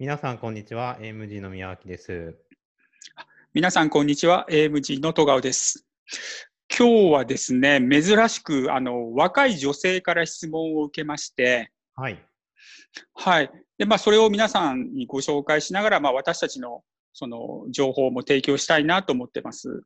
皆さん、こんにちは。AMG の宮脇です。皆さん、こんにちは。AMG の戸川です。今日はですね、珍しく、あの、若い女性から質問を受けまして、はい。はい。で、まあ、それを皆さんにご紹介しながら、まあ、私たちの、その、情報も提供したいなと思ってます。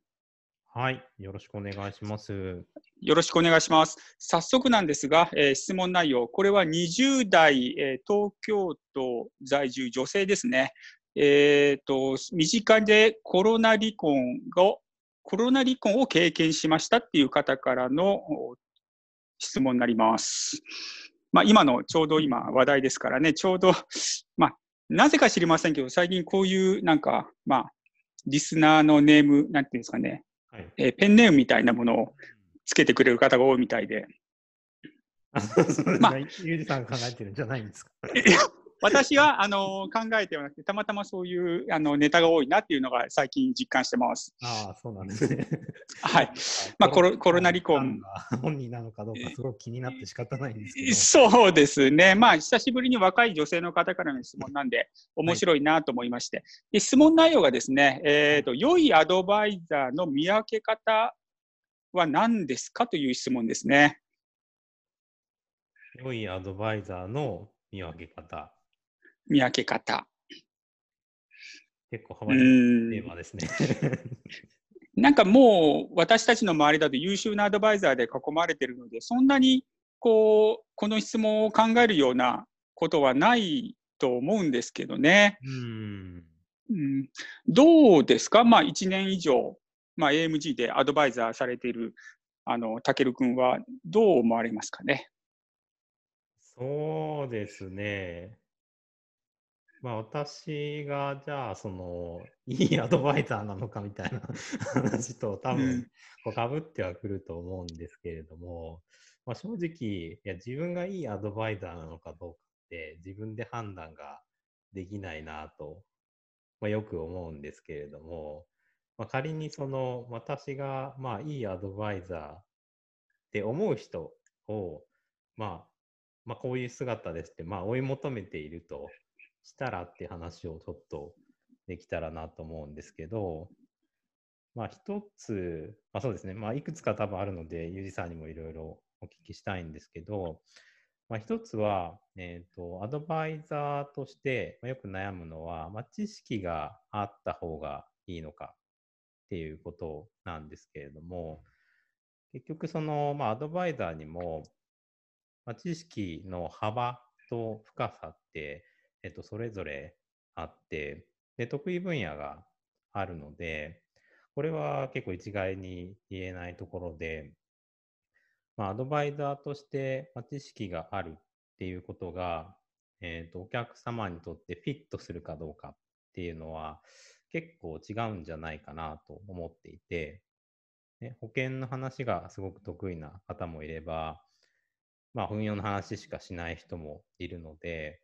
はい。よろしくお願いします。よろしくお願いします。早速なんですが、えー質問内容、これは20代、えー東京都在住女性ですね。えっ、と、身近でコロナ離婚を、コロナ離婚を経験しましたっていう方からの質問になります。まあ、今のちょうど今話題ですからね、ちょうど、まあ、なぜか知りませんけど、最近こういうなんか、まあ、リスナーのネーム、なんていうんですかね、はい。えーペンネームみたいなものをつけてくれる方が多いみたいで、まあゆうじさん考えてるんじゃないんですか？私はあの考えてはなくて、たまたまそういうあのネタが多いなっていうのが最近実感してます。ああ、そうなんですね。はい。まあコロコロナ離婚が本人なのかどうかすごく気になって仕方ないんですけど。そうですね。まあ、久しぶりに若い女性の方からの質問なんで、面白いなと思いまして。で質問内容がですね、えっ、と、良いアドバイザーの見分け方は何ですかという質問ですね。良いアドバイザーの見分け方。見分け方。結構う幅広いテーん。マですね。なんかもう私たちの周りだと優秀なアドバイザーで囲まれているので、そんなにこう、この質問を考えるようなことはないと思うんですけどね。うん。うん、どうですか？まあ1年以上、まあ AMG でアドバイザーされている、あの、たけるくんはどう思われますかね？そうですね。まあ私がじゃあその いいアドバイザーなのかみたいな 話と多うん。分こうかぶってはくると思うんですけれども、まあ、正直いや自分がいいアドバイザーなのかどうかって自分で判断ができないなと、まあ、よく思うんですけれども、まあ、仮にその私がまあいいアドバイザーって思う人をまあまあ、こういう姿ですって、まあ、追い求めているとしたらって話をちょっとできたらなと思うんですけど、まあ、一つ、まあ、そうですね、まあ、いくつか多分あるので、ゆうじさんにもいろいろお聞きしたいんですけど、まあ、一つは、えーと、アドバイザーとして、よく悩むのは、まあ、知識があった方がいいのかっていうことなんですけれども、結局その、まあ、アドバイザーにも、まあ、知識の幅と深さって、えっと、それぞれあってで、得意分野があるので、これは結構一概に言えないところで、まあ、アドバイザーとして、知識があるっていうことが、えっと、お客様にとってフィットするかどうかっていうのは結構違うんじゃないかなと思っていて、ね、保険の話がすごく得意な方もいれば、まあ、運用の話しかしない人もいるので、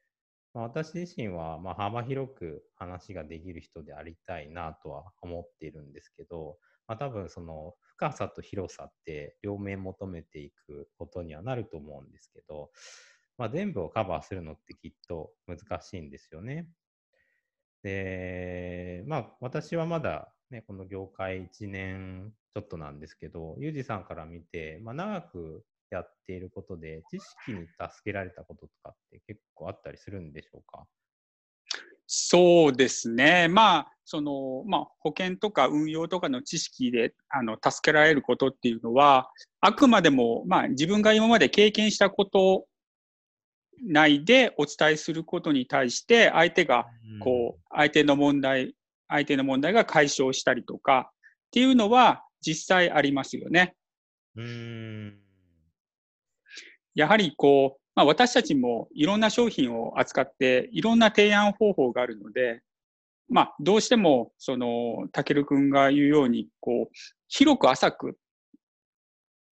私自身はま幅広く話ができる人でありたいなとは思っているんですけど、まあ、多分その深さと広さって両面求めていくことにはなると思うんですけど、まあ、全部をカバーするのってきっと難しいんですよね。で、まあ私はまだね、この業界1年ちょっとなんですけど、ユージさんから見て、まあ、長くやっていることで、知識に助けられたこととかって結構あったりするんでしょうか？そうですね。まあ、その、まあ、保険とか運用とかの知識で、あの、助けられることっていうのは、あくまでも、まあ、自分が今まで経験したこと内でお伝えすることに対して、相手が、こう、相手の問題、相手の問題が解消したりとかっていうのは実際ありますよね。うーん。やはりこう、まあ、私たちもいろんな商品を扱っていろんな提案方法があるので、まあ、どうしても、その、たけるくんが言うように、こう、広く浅く、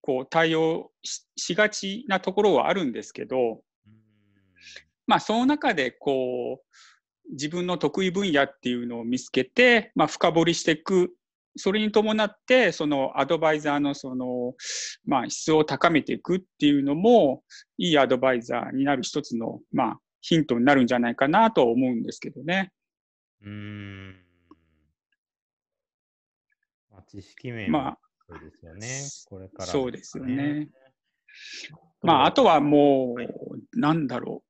こう、対応ししがちなところはあるんですけど、まあ、その中で、こう、自分の得意分野っていうのを見つけて、まあ、深掘りしていく。それに伴って、そのアドバイザーのその、まあ、質を高めていくっていうのも、いいアドバイザーになる一つの、まあ、ヒントになるんじゃないかなと思うんですけどね。うーん。まあ、知識面まあそうですよね。これから、そうですよね。まあ、あとはもう、はいなんだろ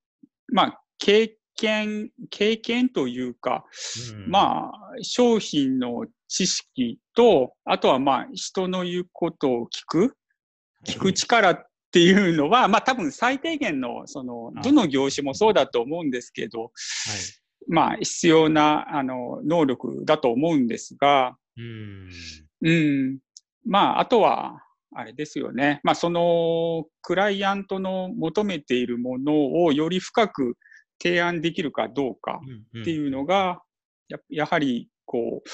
う。まあ、経験、経験というか、うん、まあ、商品の知識と、あとはまあ、人の言うことを聞く、聞く力っていうのは、まあ多分最低限の、その、あどの業種もそうだと思うんですけど、はい。まあ必要な、あの、能力だと思うんですが、うん。うん。まあ、あとは、あれですよね。まあ、その、クライアントの求めているものをより深く提案できるかどうかっていうのが、ややはり、こう、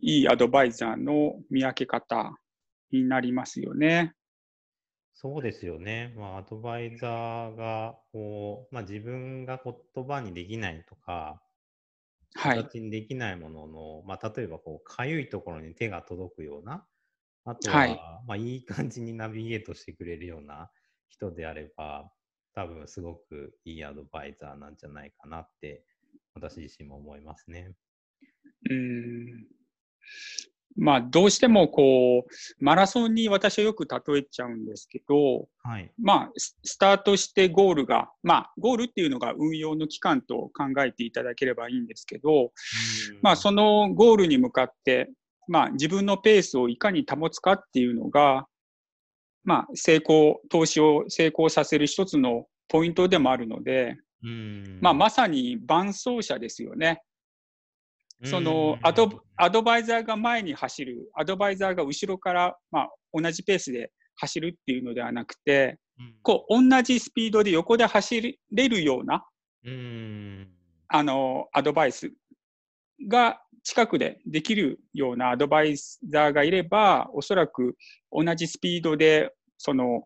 いいアドバイザーの見分け方になりますよね。そうですよね。まあ、アドバイザーが、こう、まあ、自分が言葉にできないとか、はい。形にできないものの、まあ、例えば、こう、かゆいところに手が届くような、あとは、はいまあ、いい感じにナビゲートしてくれるような人であれば、多分、すごくいいアドバイザーなんじゃないかなって、私自身も思いますね。うん。まあ、どうしてもこう、マラソンに私はよく例えちゃうんですけど、はい。まあ、ススタートしてゴールが、まあ、ゴールっていうのが運用の期間と考えていただければいいんですけど、まあ、そのゴールに向かって、まあ、自分のペースをいかに保つかっていうのが、まあ、成功、投資を成功させる一つのポイントでもあるので、うん、まあ、まさに伴走者ですよね。そのアドド、アドバイザーが前に走る、アドバイザーが後ろから、まあ、同じペースで走るっていうのではなくて、こう、同じスピードで横で走れるような、うん。あの、アドバイスが近くでできるようなアドバイザーがいれば、おそらく同じスピードで、その、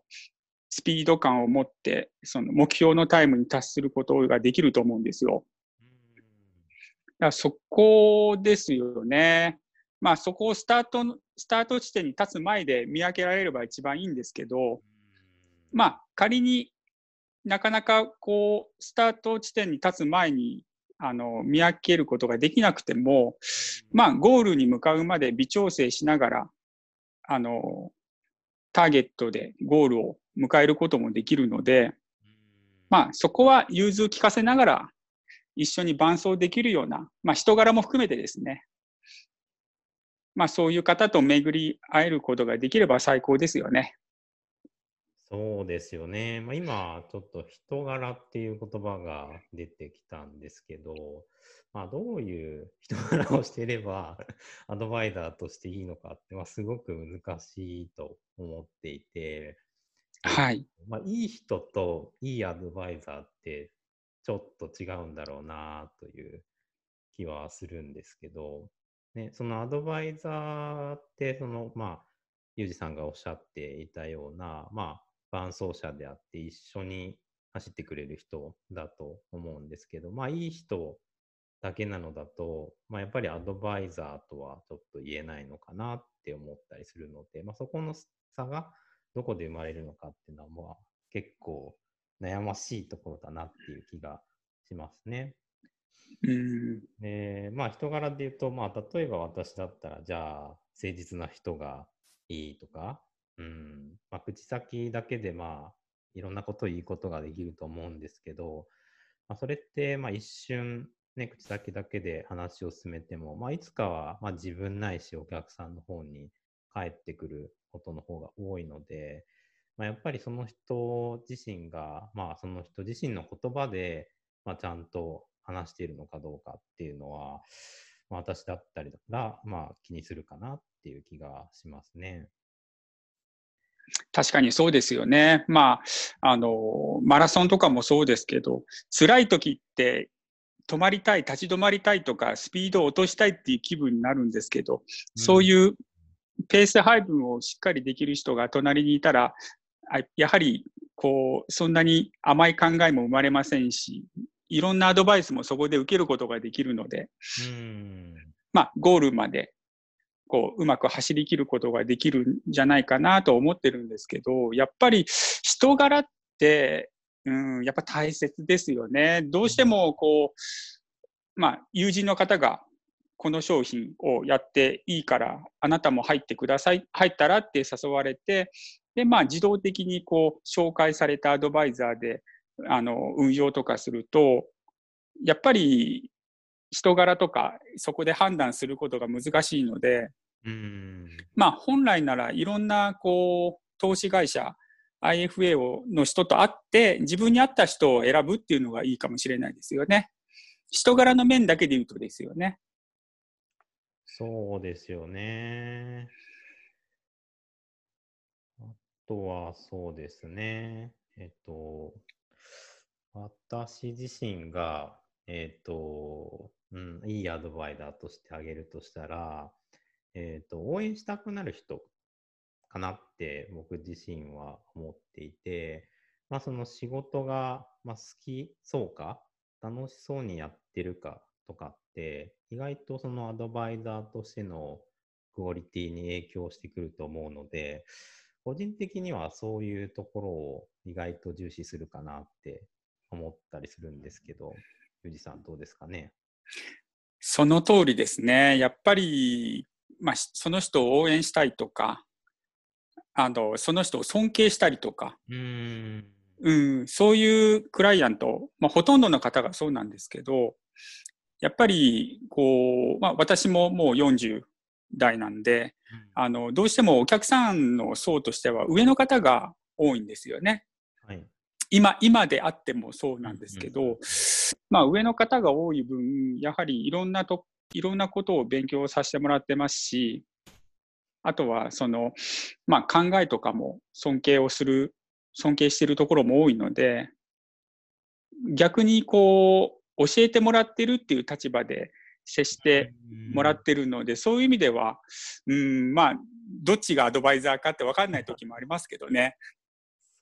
スピード感を持って、その目標のタイムに達することができると思うんですよ。だからそこですよね。まあそこをスタートの、スタート地点に立つ前で見分けられれば一番いいんですけど、まあ仮になかなかこう、スタート地点に立つ前に、あの、見分けることができなくても、まあゴールに向かうまで微調整しながら、あの、ターゲットでゴールを迎えることもできるので、まあそこは融通聞かせながら一緒に伴走できるような、まあ人柄も含めてですね。まあそういう方と巡り会えることができれば最高ですよね。そうですよね。まあ、今、ちょっと人柄っていう言葉が出てきたんですけど、まあ、どういう 人柄をしていればアドバイザーとしていいのかって、まあ、すごく難しいと思っていて、はい。まあ、いい人といいアドバイザーってちょっと違うんだろうなという気はするんですけど、ね、そのアドバイザーって、その、まあ、ユージさんがおっしゃっていたような、まあ、伴走者であって一緒に走ってくれる人だと思うんですけど、まあ、いい人だけなのだと、まあ、やっぱりアドバイザーとはちょっと言えないのかなって思ったりするので、まあ、そこの差がどこで生まれるのかっていうのは、まあ、結構悩ましいところだなっていう気がしますね。うん。で、まあ人柄で言うと、まあ例えば私だったら、じゃあ誠実な人がいいとか、うん、まあ口先だけでまあいろんなことを言うことができると思うんですけど、まあそれってまあ一瞬ね、口先だけで話を進めても、まあいつかはまあ自分ないしお客さんの方に返ってくることの方が多いので、まあ、やっぱりその人自身が、まあその人自身の言葉で、まあちゃんと話しているのかどうかっていうのは、まあ、私だったりだら、まあ気にするかなっていう気がしますね。確かにそうですよね。まあ、あの、マラソンとかもそうですけど、辛い時って止まりたい、立ち止まりたいとか、スピードを落としたいっていう気分になるんですけど、そういうペース配分をしっかりできる人が隣にいたら、あやはり、こう、そんなに甘い考えも生まれませんし、いろんなアドバイスもそこで受けることができるので、うん。まあ、ゴールまで、こう、うまく走り切ることができるんじゃないかなと思ってるんですけど、やっぱり人柄って、うん、やっぱ大切ですよね。どうしても、こう、まあ、友人の方が、この商品をやっていいから、あなたも入ってください、入ったらって誘われて、で、まあ、自動的にこう、紹介されたアドバイザーで、あの、運用とかすると、やっぱり、人柄とか、そこで判断することが難しいので、うん。まあ、本来ならいろんな、こう、投資会社、IFA をの人と会って、自分に合った人を選ぶっていうのがいいかもしれないですよね。人柄の面だけで言うとですよね。そうですよね。あとはそうですね。えっと、私自身が、えっと、うん、いいアドバイザーとしてあげるとしたら、えっと、応援したくなる人かなって僕自身は思っていて、まあその仕事が、まあ、好きそうか、楽しそうにやってるかとかって、意外とそのアドバイザーとしてのクオリティに影響してくると思うので、個人的にはそういうところを意外と重視するかなって思ったりするんですけど、ゆうじさんどうですかね？その通りですね。やっぱり、まあ、しその人を応援したいとか、あの、その人を尊敬したりとか、うーん。うん、そういうクライアント、まあ、ほとんどの方がそうなんですけど、やっぱり、こう、まあ、私ももう40代なんで、あの、どうしてもお客さんの層としては上の方が多いんですよね。はい。今、今であってもそうなんですけうんど、まあ、上の方が多い分、やはりいろんなと、いろんなことを勉強させてもらってますし、あとは、その、まあ、考えとかも尊敬をする、尊敬しているところも多いので、逆にこう、教えてもらってるっていう立場で接してもらってるので、そういう意味では、うん、まあ、どっちがアドバイザーかって分かんない時もありますけどね。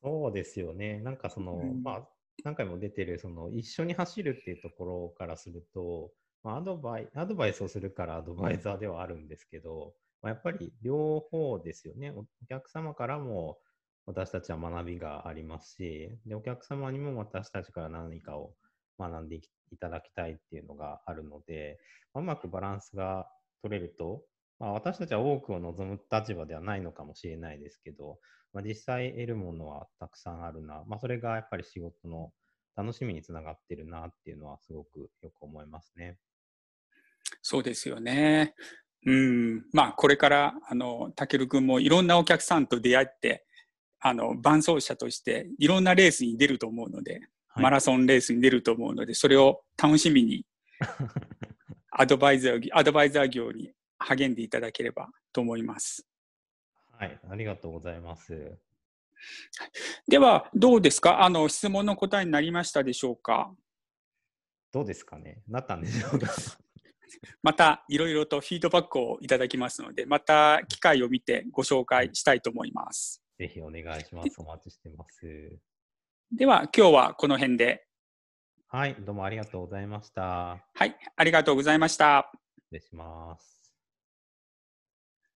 そうですよね。なんかその、うんまあ、何回も出てる、その、一緒に走るっていうところからすると、まあ、アドバイ、アドバイスをするからアドバイザーではあるんですけど、まあ、やっぱり両方ですよね。お客様からも私たちは学びがありますし、で、お客様にも私たちから何かを学んでいきいただきたいっていうのがあるので、まあうまくバランスが取れると、まあ、私たちは多くを望む立場ではないのかもしれないですけど、まあ、実際得るものはたくさんあるな。まあ、それがやっぱり仕事の楽しみにつながってるなっていうのはすごくよく思いますね。そうですよね。うん。まあ、これから、あの、たけるくんもいろんなお客さんと出会って、あの、伴走者としていろんなレースに出ると思うので、はいマラソンレースに出ると思うので、それを楽しみに、アドバイザー、アドバイザー業に励んでいただければと思います。はい、ありがとうございます。では、どうですか？あの、質問の答えになりましたでしょうか？どうですかね？なったんでしょうか？また、いろいろとフィードバックをいただきますので、また機会を見てご紹介したいと思います。ぜひお願いします。お待ちしてます。では、今日はこの辺で。はい、どうもありがとうございました。はい、ありがとうございました。失礼します。